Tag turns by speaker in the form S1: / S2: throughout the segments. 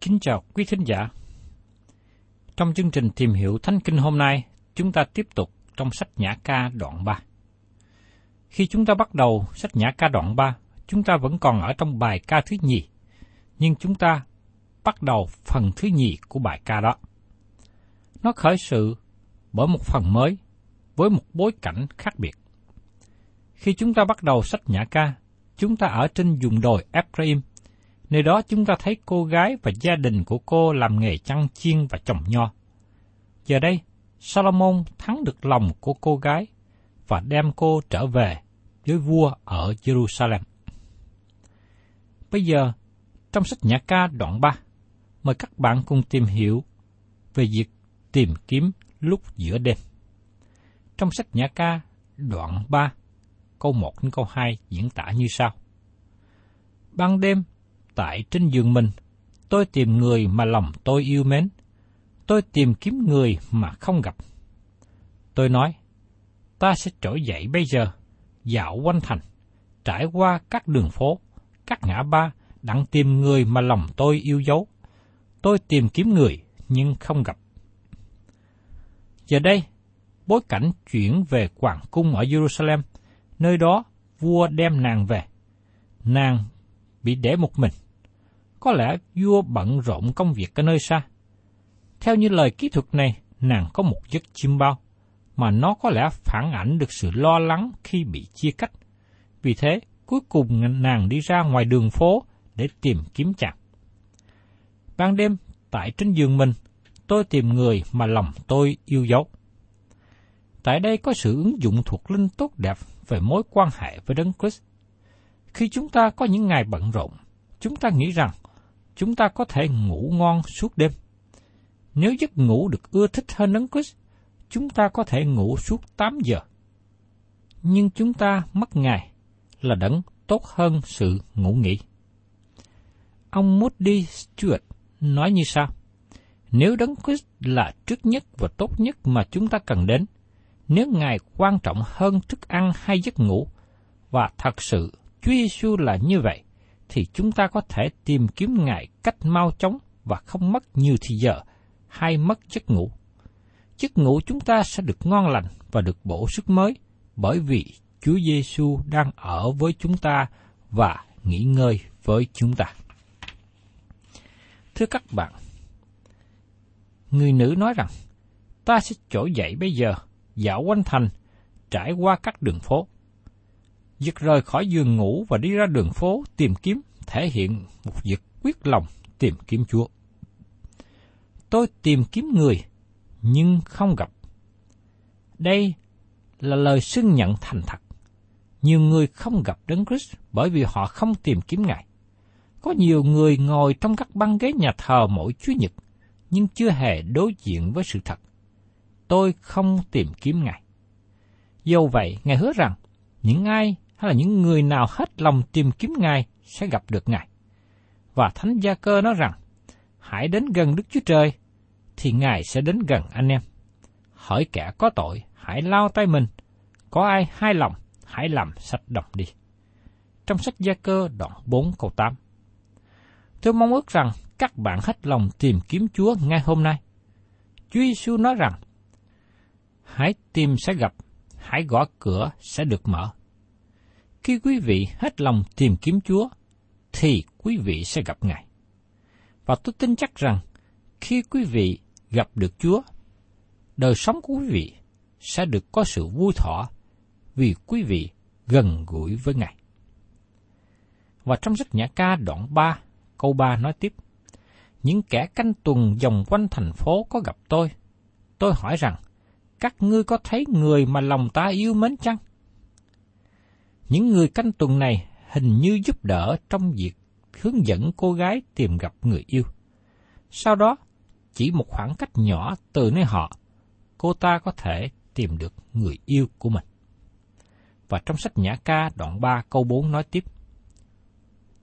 S1: Kính chào quý thính giả. Trong chương trình tìm hiểu Thánh Kinh hôm nay, chúng ta tiếp tục trong sách Nhã Ca đoạn 3. Khi chúng ta bắt đầu sách Nhã Ca đoạn 3, chúng ta vẫn còn ở trong bài ca thứ nhì, nhưng chúng ta bắt đầu phần thứ nhì của bài ca đó. Nó khởi sự bởi một phần mới, với một bối cảnh khác biệt. Khi chúng ta bắt đầu sách Nhã Ca, chúng ta ở trên vùng đồi Ephraim, Nơi đó chúng ta thấy cô gái và gia đình của cô làm nghề chăn chiên và trồng nho. Giờ đây, Solomon thắng được lòng của cô gái và đem cô trở về với vua ở Jerusalem. Bây giờ, trong sách Nhã ca đoạn 3, mời các bạn cùng tìm hiểu về việc tìm kiếm lúc giữa đêm. Trong sách Nhã ca đoạn 3, câu 1 đến câu 2 diễn tả như sau. Ban đêm, tại trên giường mình, tôi tìm người mà lòng tôi yêu mến. Tôi tìm kiếm người mà không gặp. Tôi nói, ta sẽ trỗi dậy bây giờ, dạo quanh thành, trải qua các đường phố, các ngã ba, đặng tìm người mà lòng tôi yêu dấu. Tôi tìm kiếm người, nhưng không gặp. Giờ đây, bối cảnh chuyển về Hoàng cung ở Jerusalem, nơi đó vua đem nàng về. Nàng bị để một mình. Có lẽ vua bận rộn công việc ở nơi xa. Theo như lời kỹ thuật này, nàng có một giấc chim bao, mà nó có lẽ phản ảnh được sự lo lắng khi bị chia cách. Vì thế, cuối cùng nàng đi ra ngoài đường phố để tìm kiếm chàng. Ban đêm, tại trên giường mình, tôi tìm người mà lòng tôi yêu dấu. Tại đây có sự ứng dụng thuộc linh tốt đẹp về mối quan hệ với Đấng Christ. Khi chúng ta có những ngày bận rộn, chúng ta nghĩ rằng chúng ta có thể ngủ ngon suốt đêm. Nếu giấc ngủ được ưa thích hơn Đấng Christ, chúng ta có thể ngủ suốt 8 giờ. Nhưng chúng ta mất ngày là đấng tốt hơn sự ngủ nghỉ. Ông Moody Stewart nói như sau: Nếu đấng Christ là trước nhất và tốt nhất mà chúng ta cần đến, nếu Ngài quan trọng hơn thức ăn hay giấc ngủ, và thật sự Chúa Giêsu là như vậy, thì chúng ta có thể tìm kiếm Ngài cách mau chóng và không mất nhiều thời giờ hay mất giấc ngủ. Giấc ngủ chúng ta sẽ được ngon lành và được bổ sức mới, bởi vì Chúa Giêsu đang ở với chúng ta và nghỉ ngơi với chúng ta. Thưa các bạn, người nữ nói rằng, ta sẽ trỗi dậy bây giờ, dạo quanh thành, trải qua các đường phố. Việc rời khỏi giường ngủ và đi ra đường phố tìm kiếm thể hiện một việc quyết lòng tìm kiếm Chúa. Tôi tìm kiếm người, nhưng không gặp. Đây là lời xưng nhận thành thật. Nhiều người không gặp Đấng Christ bởi vì họ không tìm kiếm Ngài. Có nhiều người ngồi trong các băng ghế nhà thờ mỗi Chúa Nhật, nhưng chưa hề đối diện với sự thật. Tôi không tìm kiếm Ngài. Dẫu vậy, Ngài hứa rằng, những ai hay là những người nào hết lòng tìm kiếm Ngài sẽ gặp được Ngài. Và Thánh Gia Cơ nói rằng, hãy đến gần Đức Chúa Trời, thì Ngài sẽ đến gần anh em. Hỏi kẻ có tội, hãy lao tay mình. Có ai hai lòng, hãy làm sạch đồng đi. Trong sách Gia Cơ đoạn 4 câu 8 Tôi mong ước rằng các bạn hết lòng tìm kiếm Chúa ngay hôm nay. Chúa Giêsu nói rằng, hãy tìm sẽ gặp, hãy gõ cửa sẽ được mở. Khi quý vị hết lòng tìm kiếm Chúa, thì quý vị sẽ gặp Ngài. Và tôi tin chắc rằng, khi quý vị gặp được Chúa, đời sống của quý vị sẽ được có sự vui thỏa vì quý vị gần gũi với Ngài. Và trong sách Nhã ca đoạn 3, câu 3 nói tiếp, Những kẻ canh tuần vòng quanh thành phố có gặp tôi. Tôi hỏi rằng, các ngươi có thấy người mà lòng ta yêu mến chăng? Những người canh tuần này hình như giúp đỡ trong việc hướng dẫn cô gái tìm gặp người yêu. Sau đó, chỉ một khoảng cách nhỏ từ nơi họ, cô ta có thể tìm được người yêu của mình. Và trong sách Nhã ca đoạn 3 câu 4 nói tiếp.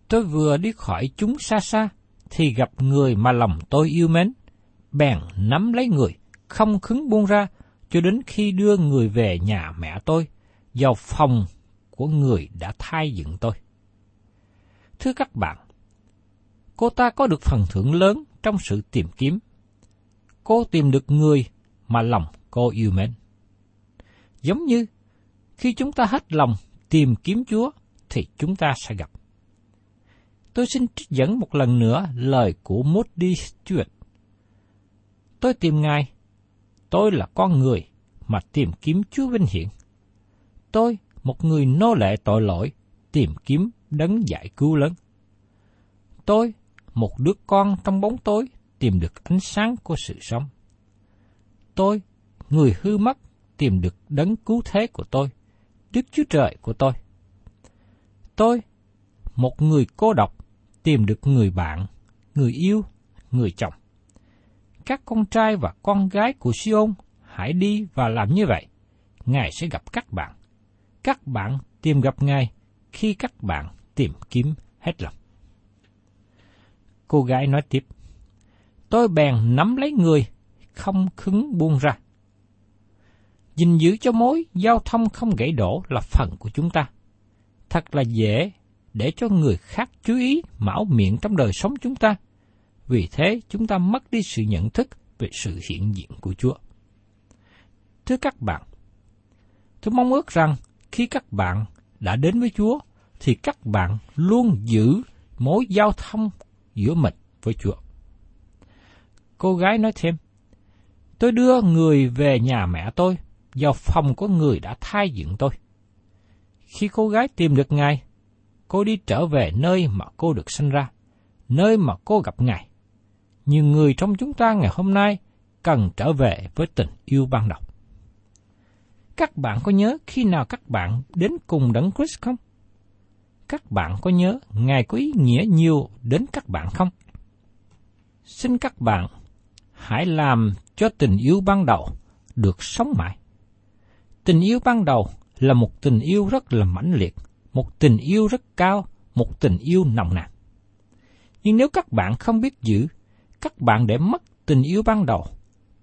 S1: Tôi vừa đi khỏi chúng xa xa, thì gặp người mà lòng tôi yêu mến, bèn nắm lấy người, không khứng buông ra, cho đến khi đưa người về nhà mẹ tôi, vào phòng của người đã thay dựng tôi. Thưa các bạn, cô ta có được phần thưởng lớn trong sự tìm kiếm. Cô tìm được người mà lòng cô yêu mến. Giống như khi chúng ta hết lòng tìm kiếm Chúa thì chúng ta sẽ gặp. Tôi xin trích dẫn một lần nữa lời của Moody Stewart. Tôi tìm Ngài. Tôi là con người mà tìm kiếm Chúa Vinh Hiển. Tôi, một người nô lệ tội lỗi, tìm kiếm đấng giải cứu lớn. Tôi, một đứa con trong bóng tối, tìm được ánh sáng của sự sống. Tôi, người hư mất, tìm được đấng cứu thế của tôi, Đức Chúa Trời của tôi. Tôi, một người cô độc, tìm được người bạn, người yêu, người chồng. Các con trai và con gái của Siôn hãy đi và làm như vậy. Ngài sẽ gặp các bạn. Các bạn tìm gặp Ngài khi các bạn tìm kiếm hết lòng. Cô gái nói tiếp, tôi bèn nắm lấy người, không khứng buông ra. gìn giữ cho mối giao thông không gãy đổ là phần của chúng ta. Thật là dễ để cho người khác chú ý mão miệng trong đời sống chúng ta. Vì thế chúng ta mất đi sự nhận thức về sự hiện diện của Chúa. Thưa các bạn, tôi mong ước rằng khi các bạn đã đến với Chúa, thì các bạn luôn giữ mối giao thông giữa mình với Chúa. Cô gái nói thêm, tôi đưa người về nhà mẹ tôi, vào phòng của người đã thai dựng tôi. Khi cô gái tìm được Ngài, cô đi trở về nơi mà cô được sinh ra, nơi mà cô gặp Ngài. Nhiều người trong chúng ta ngày hôm nay cần trở về với tình yêu ban đầu. Các bạn có nhớ khi nào các bạn đến cùng Đấng Christ không? Các bạn có nhớ Ngài có ý nghĩa nhiều đến các bạn không? Xin các bạn hãy làm cho tình yêu ban đầu được sống mãi. Tình yêu ban đầu là một tình yêu rất là mãnh liệt, một tình yêu rất cao, một tình yêu nồng nàn. Nhưng nếu các bạn không biết giữ, các bạn để mất tình yêu ban đầu,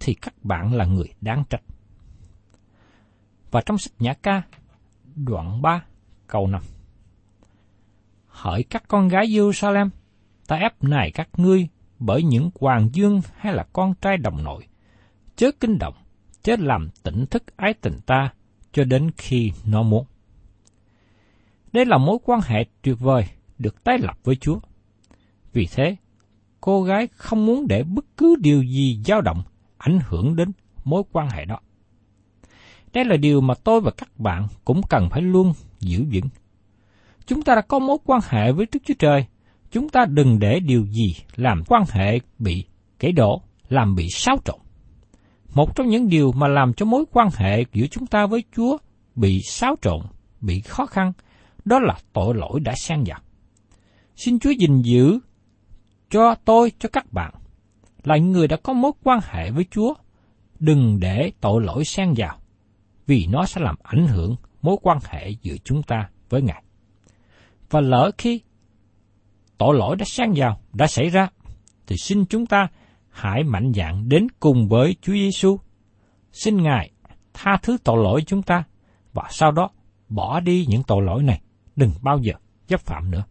S1: thì các bạn là người đáng trách. Và trong sách Nhã ca, đoạn 3, câu 5. Hỏi các con gái Jerusalem, ta ép này các ngươi bởi những hoàng dương hay là con trai đồng nội, chớ kinh động, chớ làm tỉnh thức ái tình ta cho đến khi nó muốn. Đây là mối quan hệ tuyệt vời được tái lập với Chúa. Vì thế, cô gái không muốn để bất cứ điều gì dao động ảnh hưởng đến mối quan hệ đó. Đây là điều mà tôi và các bạn cũng cần phải luôn giữ vững. Chúng ta đã có mối quan hệ với Đức Chúa Trời, chúng ta đừng để điều gì làm quan hệ bị kể đổ, làm bị xáo trộn. Một trong những điều mà làm cho mối quan hệ giữa chúng ta với Chúa bị xáo trộn, bị khó khăn, đó là tội lỗi đã sang vào. Xin Chúa gìn giữ cho tôi, cho các bạn, là những người đã có mối quan hệ với Chúa, đừng để tội lỗi sang vào, vì nó sẽ làm ảnh hưởng mối quan hệ giữa chúng ta với Ngài. Và lỡ khi tội lỗi đã sang vào, đã xảy ra, thì xin chúng ta hãy mạnh dạn đến cùng với Chúa Giêsu. Xin Ngài tha thứ tội lỗi chúng ta và sau đó bỏ đi những tội lỗi này, đừng bao giờ chấp phạm nữa.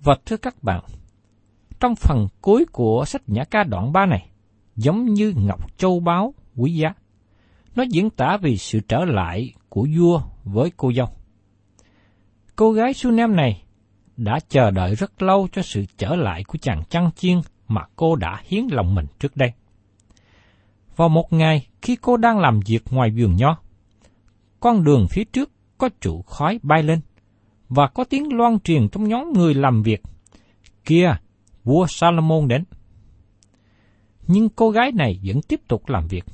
S1: Và thưa các bạn, trong phần cuối của sách Nhã ca đoạn 3 này, giống như ngọc châu báu quý giá. Nó diễn tả về sự trở lại của vua với cô dâu. Cô gái Sunem này đã chờ đợi rất lâu cho sự trở lại của chàng chăn chiên mà cô đã hiến lòng mình trước đây. Vào một ngày, khi cô đang làm việc ngoài vườn nho, con đường phía trước có trụ khói bay lên, và có tiếng loan truyền trong nhóm người làm việc. Kia, vua Salomon đến. Nhưng cô gái này vẫn tiếp tục làm việc.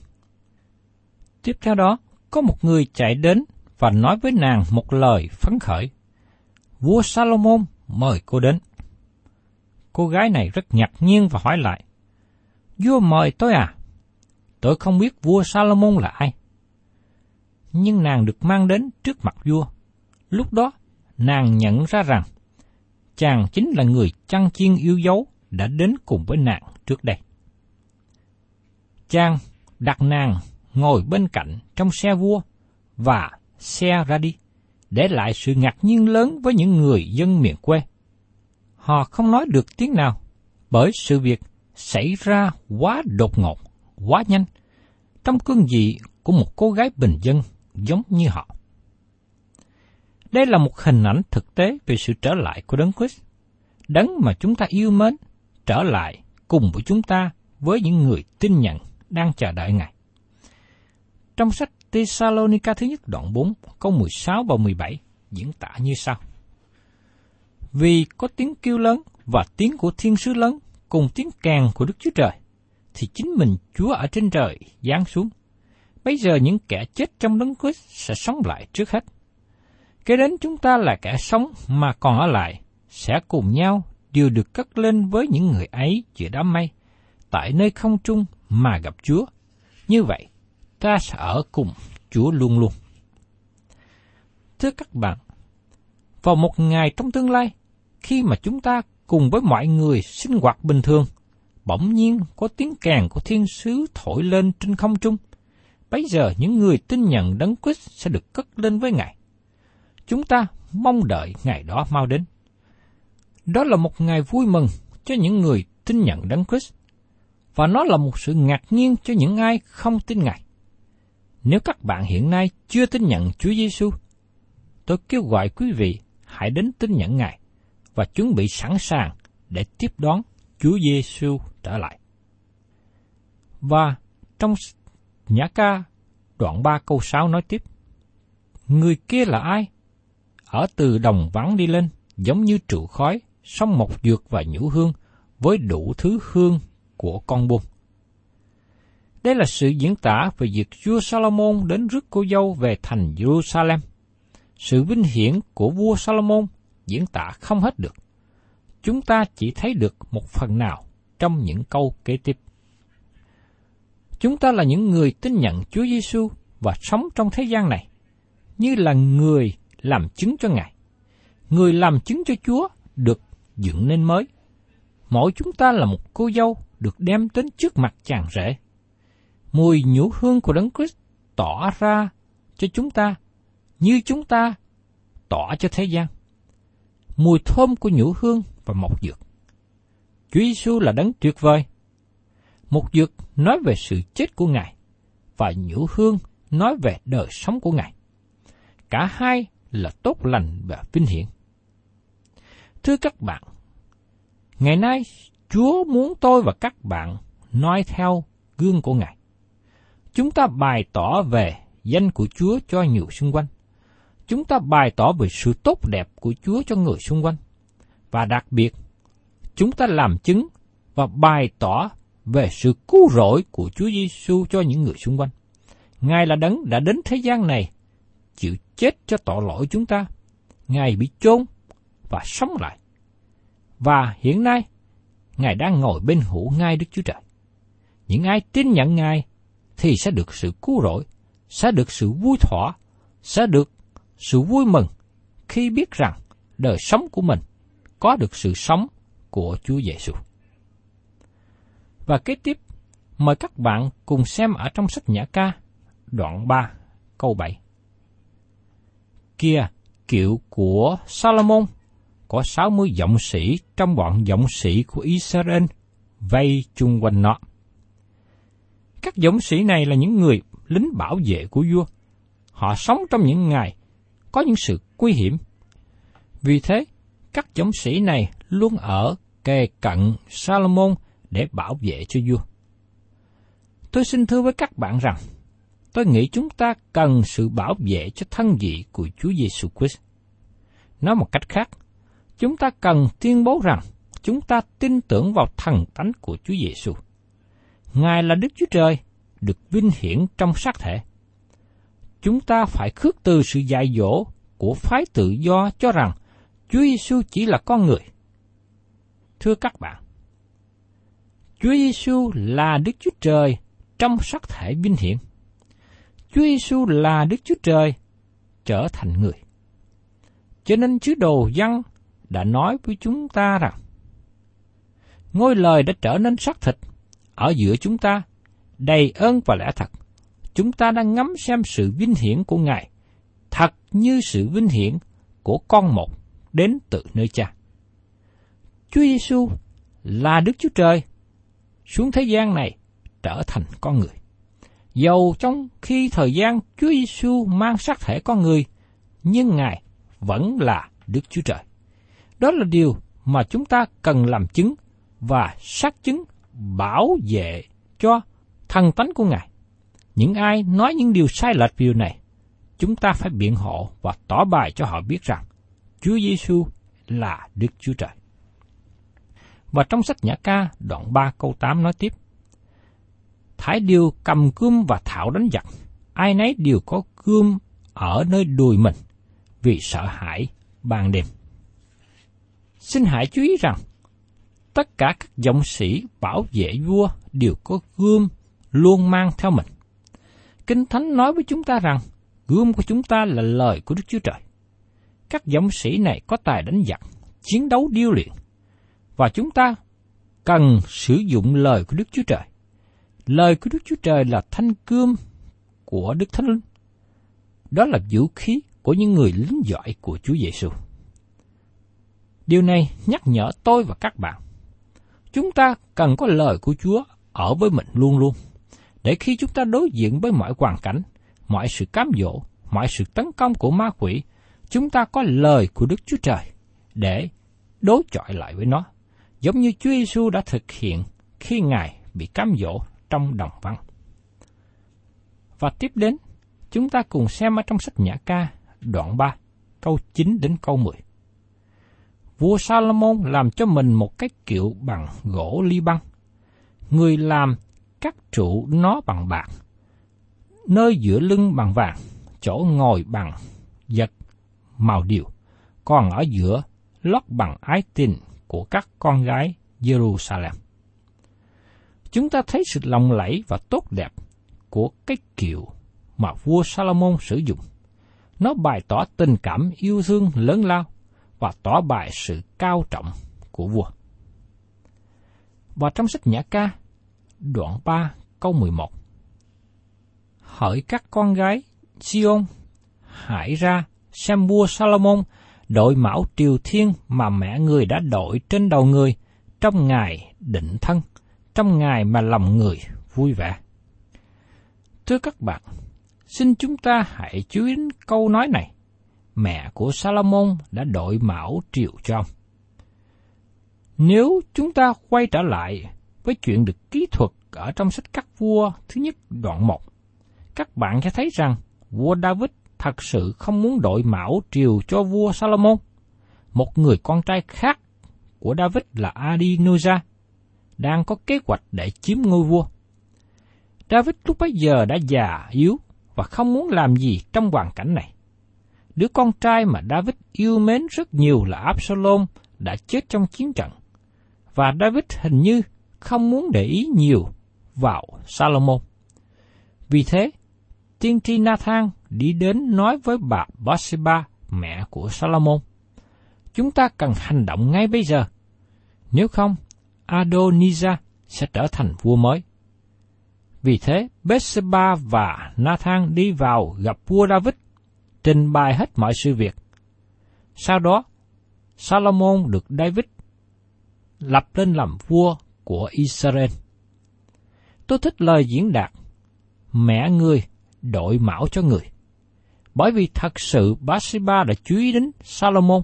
S1: Tiếp theo đó, có một người chạy đến và nói với nàng một lời phấn khởi. Vua Salomon mời cô đến. Cô gái này rất ngạc nhiên và hỏi lại. Vua mời tôi à? Tôi không biết vua Salomon là ai. Nhưng nàng được mang đến trước mặt vua. Lúc đó, nàng nhận ra rằng chàng chính là người chăn chiên yêu dấu đã đến cùng với nàng trước đây. Chàng đặt nàng ngồi bên cạnh trong xe vua và xe ra đi, để lại sự ngạc nhiên lớn với những người dân miền quê. Họ không nói được tiếng nào, bởi sự việc xảy ra quá đột ngột, quá nhanh, trong cương vị của một cô gái bình dân giống như họ. Đây là một hình ảnh thực tế về sự trở lại của Đấng Christ, đấng mà chúng ta yêu mến, trở lại cùng với chúng ta với những người tin nhận đang chờ đợi Ngài. Trong sách Thessalonica thứ nhất đoạn 4, câu 16 và 17 diễn tả như sau. Vì có tiếng kêu lớn và tiếng của thiên sứ lớn cùng tiếng càng của Đức Chúa Trời, thì chính mình Chúa ở trên trời giáng xuống. Bây giờ những kẻ chết trong đấng Christ sẽ sống lại trước hết. Kế đến chúng ta là kẻ sống mà còn ở lại, sẽ cùng nhau đều được cất lên với những người ấy giữa đám mây, tại nơi không trung mà gặp Chúa. Như vậy, ta sẽ ở cùng Chúa luôn luôn. Thưa các bạn, vào một ngày trong tương lai, khi mà chúng ta cùng với mọi người sinh hoạt bình thường, bỗng nhiên có tiếng kèn của thiên sứ thổi lên trên không trung. Bây giờ những người tin nhận đấng Christ sẽ được cất lên với Ngài. Chúng ta mong đợi ngày đó mau đến. Đó là một ngày vui mừng cho những người tin nhận đấng Christ, và nó là một sự ngạc nhiên cho những ai không tin Ngài. Nếu các bạn hiện nay chưa tin nhận Chúa Giêsu, tôi kêu gọi quý vị hãy đến tin nhận Ngài và chuẩn bị sẵn sàng để tiếp đón Chúa Giêsu trở lại. Và trong Nhã ca đoạn 3 câu 6 nói tiếp, Người kia là ai? Ở từ đồng vắng đi lên, giống như trụ khói, sông mộc dược và nhũ hương, với đủ thứ hương của con buông. Đây là sự diễn tả về việc vua Salomon đến rước cô dâu về thành Jerusalem. Sự vinh hiển của vua Salomon diễn tả không hết được. Chúng ta chỉ thấy được một phần nào trong những câu kế tiếp. Chúng ta là những người tin nhận Chúa Giêsu và sống trong thế gian này, như là người làm chứng cho Ngài. Người làm chứng cho Chúa được dựng nên mới. Mỗi chúng ta là một cô dâu được đem đến trước mặt chàng rể. Mùi nhũ hương của Đấng Christ tỏ ra cho chúng ta như chúng ta tỏ cho thế gian. Mùi thơm của nhũ hương và mộc dược. Chúa Giêsu là đấng tuyệt vời. Mộc dược nói về sự chết của Ngài và nhũ hương nói về đời sống của Ngài. Cả hai là tốt lành và vinh hiển. Thưa các bạn, ngày nay Chúa muốn tôi và các bạn nói theo gương của Ngài. Chúng ta bày tỏ về danh của Chúa cho nhiều xung quanh. Chúng ta bày tỏ về sự tốt đẹp của Chúa cho người xung quanh. Và đặc biệt, chúng ta làm chứng và bày tỏ về sự cứu rỗi của Chúa Giêsu cho những người xung quanh. Ngài là đấng đã đến thế gian này, chịu chết cho tội lỗi chúng ta. Ngài bị chôn và sống lại. Và hiện nay, Ngài đang ngồi bên hữu ngai Đức Chúa Trời. Những ai tin nhận Ngài thì sẽ được sự cứu rỗi, sẽ được sự vui thỏa, sẽ được sự vui mừng khi biết rằng đời sống của mình có được sự sống của Chúa Giêsu. Và kế tiếp, mời các bạn cùng xem ở trong sách Nhã ca, đoạn 3, câu 7. Kia, kiệu của Salomon có 60 giọng sĩ trong bọn giọng sĩ của Israel vây chung quanh nó. Các dũng sĩ này là những người lính bảo vệ của vua. Họ sống trong những ngày có những sự nguy hiểm. Vì thế, các dũng sĩ này luôn ở kề cận Salomon để bảo vệ cho vua. Tôi xin thưa với các bạn rằng, tôi nghĩ chúng ta cần sự bảo vệ cho thân vị của Chúa Giêsu Christ. Nói một cách khác, chúng ta cần tuyên bố rằng chúng ta tin tưởng vào thần tánh của Chúa Giêsu. Ngài là Đức Chúa Trời, được vinh hiển trong xác thể. Chúng ta phải khước từ sự dạy dỗ của phái tự do cho rằng Chúa Giêsu chỉ là con người. Thưa các bạn, Chúa Giêsu là Đức Chúa Trời trong sắc thể vinh hiển. Chúa Giêsu là Đức Chúa Trời trở thành người. Cho nên chứa đồ văn đã nói với chúng ta rằng ngôi lời đã trở nên xác thịt ở giữa chúng ta, đầy ơn và lẽ thật. Chúng ta đang ngắm xem sự vinh hiển của Ngài, thật như sự vinh hiển của con một đến từ nơi cha. Chúa Giêsu là Đức Chúa Trời xuống thế gian này trở thành con người. Dầu trong khi thời gian Chúa Giêsu mang sắc thể con người, nhưng Ngài vẫn là Đức Chúa Trời. Đó là điều mà chúng ta cần làm chứng và xác chứng bảo vệ cho thần tánh của Ngài. Những ai nói những điều sai lệch điều này, chúng ta phải biện hộ và tỏ bài cho họ biết rằng Chúa Giêsu là Đức Chúa Trời. Và trong sách Nhã ca đoạn 3 câu 8 nói tiếp, Thái điều cầm cơm và thảo đánh giặc, ai nấy đều có cơm ở nơi đùi mình, vì sợ hãi ban đêm. Xin hãy chú ý rằng, tất cả các dòng sĩ bảo vệ vua đều có gươm luôn mang theo mình. Kinh Thánh nói với chúng ta rằng, gươm của chúng ta là lời của Đức Chúa Trời. Các dòng sĩ này có tài đánh giặc, chiến đấu điêu luyện, và chúng ta cần sử dụng lời của Đức Chúa Trời. Lời của Đức Chúa Trời là thanh cương của Đức Thánh Linh. Đó là vũ khí của những người lính giỏi của Chúa Giêsu. Điều này nhắc nhở tôi và các bạn. Chúng ta cần có lời của Chúa ở với mình luôn luôn, để khi chúng ta đối diện với mọi hoàn cảnh, mọi sự cám dỗ, mọi sự tấn công của ma quỷ, chúng ta có lời của Đức Chúa Trời để đối chọi lại với nó, giống như Chúa Giêsu đã thực hiện khi Ngài bị cám dỗ trong đồng văn. Và tiếp đến, chúng ta cùng xem ở trong sách Nhã ca, đoạn 3, câu 9 đến câu 10 vua Salomon làm cho mình một cái kiệu bằng gỗ ly băng. Người làm các trụ nó bằng bạc, nơi giữa lưng bằng vàng, chỗ ngồi bằng vật màu điều, còn ở giữa lót bằng ái tình của các con gái Jerusalem. Chúng ta thấy sự lộng lẫy và tốt đẹp của cái kiệu mà vua Salomon sử dụng. Nó bày tỏ tình cảm yêu thương lớn lao và tỏ bài sự cao trọng của vua. Và trong sách Nhã ca, đoạn 3 câu 11. Hỡi các con gái Sion, hãy ra xem vua Salomon đội mão triều thiên mà mẹ người đã đội trên đầu người trong ngày định thân, trong ngày mà lòng người vui vẻ. Thưa các bạn, xin chúng ta hãy chú ý câu nói này mẹ của Salomon đã đội mão triệu cho ông. Nếu chúng ta quay trở lại với chuyện được kỹ thuật ở trong sách các vua thứ nhất đoạn 1. Các bạn sẽ thấy rằng vua David thật sự không muốn đội mão triều cho vua Salomon. Một người con trai khác của David là Adinoja đang có kế hoạch để chiếm ngôi vua. David lúc bấy giờ đã già yếu và không muốn làm gì trong hoàn cảnh này. Đứa con trai mà David yêu mến rất nhiều là Absalom đã chết trong chiến trận. Và David hình như không muốn để ý nhiều vào Salomon. Vì thế, tiên tri Nathan đi đến nói với bà Bathsheba, mẹ của Salomon. Chúng ta cần hành động ngay bây giờ. Nếu không, Adonijah sẽ trở thành vua mới. Vì thế, Bathsheba và Nathan đi vào gặp vua David, trình bày hết mọi sự việc. Sau đó, Salomon được David lập lên làm vua của Israel. Tôi thích lời diễn đạt, mẹ người đội mão cho người. Bởi vì thật sự Bathsheba đã chú ý đến Salomon,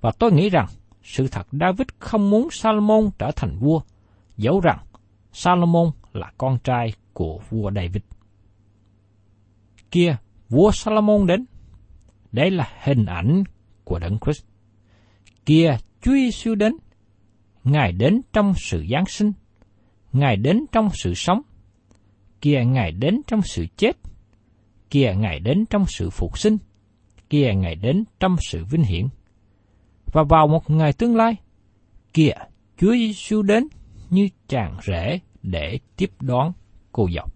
S1: và tôi nghĩ rằng sự thật David không muốn Salomon trở thành vua, dẫu rằng Salomon là con trai của vua David. Kia, vua Salomon đến. Đây là hình ảnh của Đấng Christ. Kia, Chúa Giêsu đến. Ngài đến trong sự Giáng sinh. Ngài đến trong sự sống. Kia, Ngài đến trong sự chết. Kia, Ngài đến trong sự phục sinh. Kia, Ngài đến trong sự vinh hiển. Và vào một ngày tương lai, kia, Chúa Giêsu đến như chàng rễ để tiếp đón cô dâu.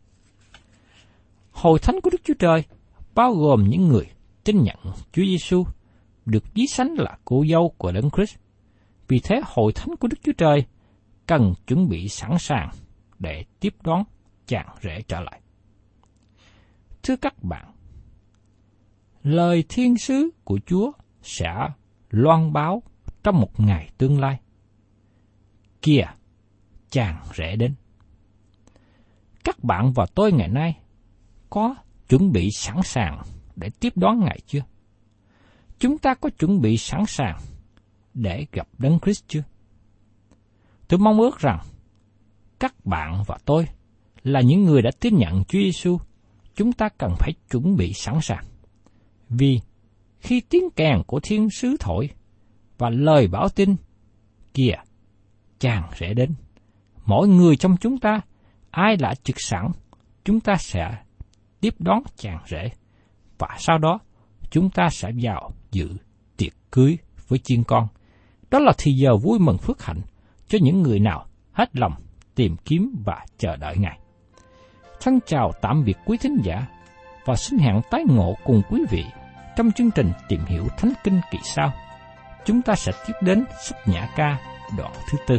S1: Hội thánh của Đức Chúa Trời bao gồm những người tin nhận Chúa Giêsu được ví sánh là cô dâu của Đấng Christ. Vì thế hội thánh của Đức Chúa Trời cần chuẩn bị sẵn sàng để tiếp đón chàng rể trở lại. Thưa các bạn, lời thiên sứ của Chúa sẽ loan báo trong một ngày tương lai. Kìa, chàng rể đến. Các bạn và tôi ngày nay có chuẩn bị sẵn sàng để tiếp đón Ngài chưa? Chúng ta có chuẩn bị sẵn sàng để gặp Đấng Christ chưa? Tôi mong ước rằng các bạn và tôi là những người đã tiếp nhận Chúa Giêsu, chúng ta cần phải chuẩn bị sẵn sàng. Vì khi tiếng kèn của thiên sứ thổi và lời báo tin, kìa, chàng sẽ đến. Mỗi người trong chúng ta, ai đã trực sẵn, chúng ta sẽ tiếp đón chàng rể. Và sau đó, chúng ta sẽ vào dự tiệc cưới với chiên con. Đó là thì giờ vui mừng phước hạnh cho những người nào hết lòng tìm kiếm và chờ đợi Ngài. Thân chào tạm biệt quý thính giả và xin hẹn tái ngộ cùng quý vị trong chương trình tìm hiểu Thánh Kinh kỳ sau. Chúng ta sẽ tiếp đến sách Nhã Ca đoạn thứ tư.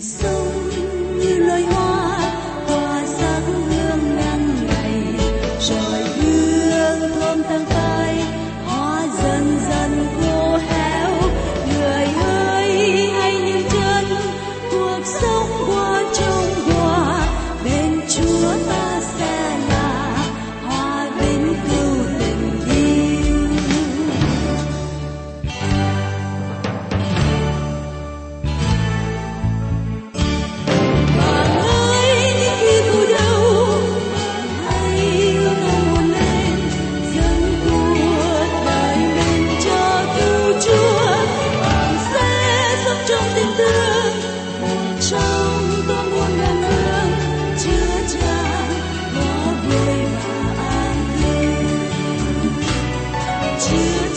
S2: Missão. 情。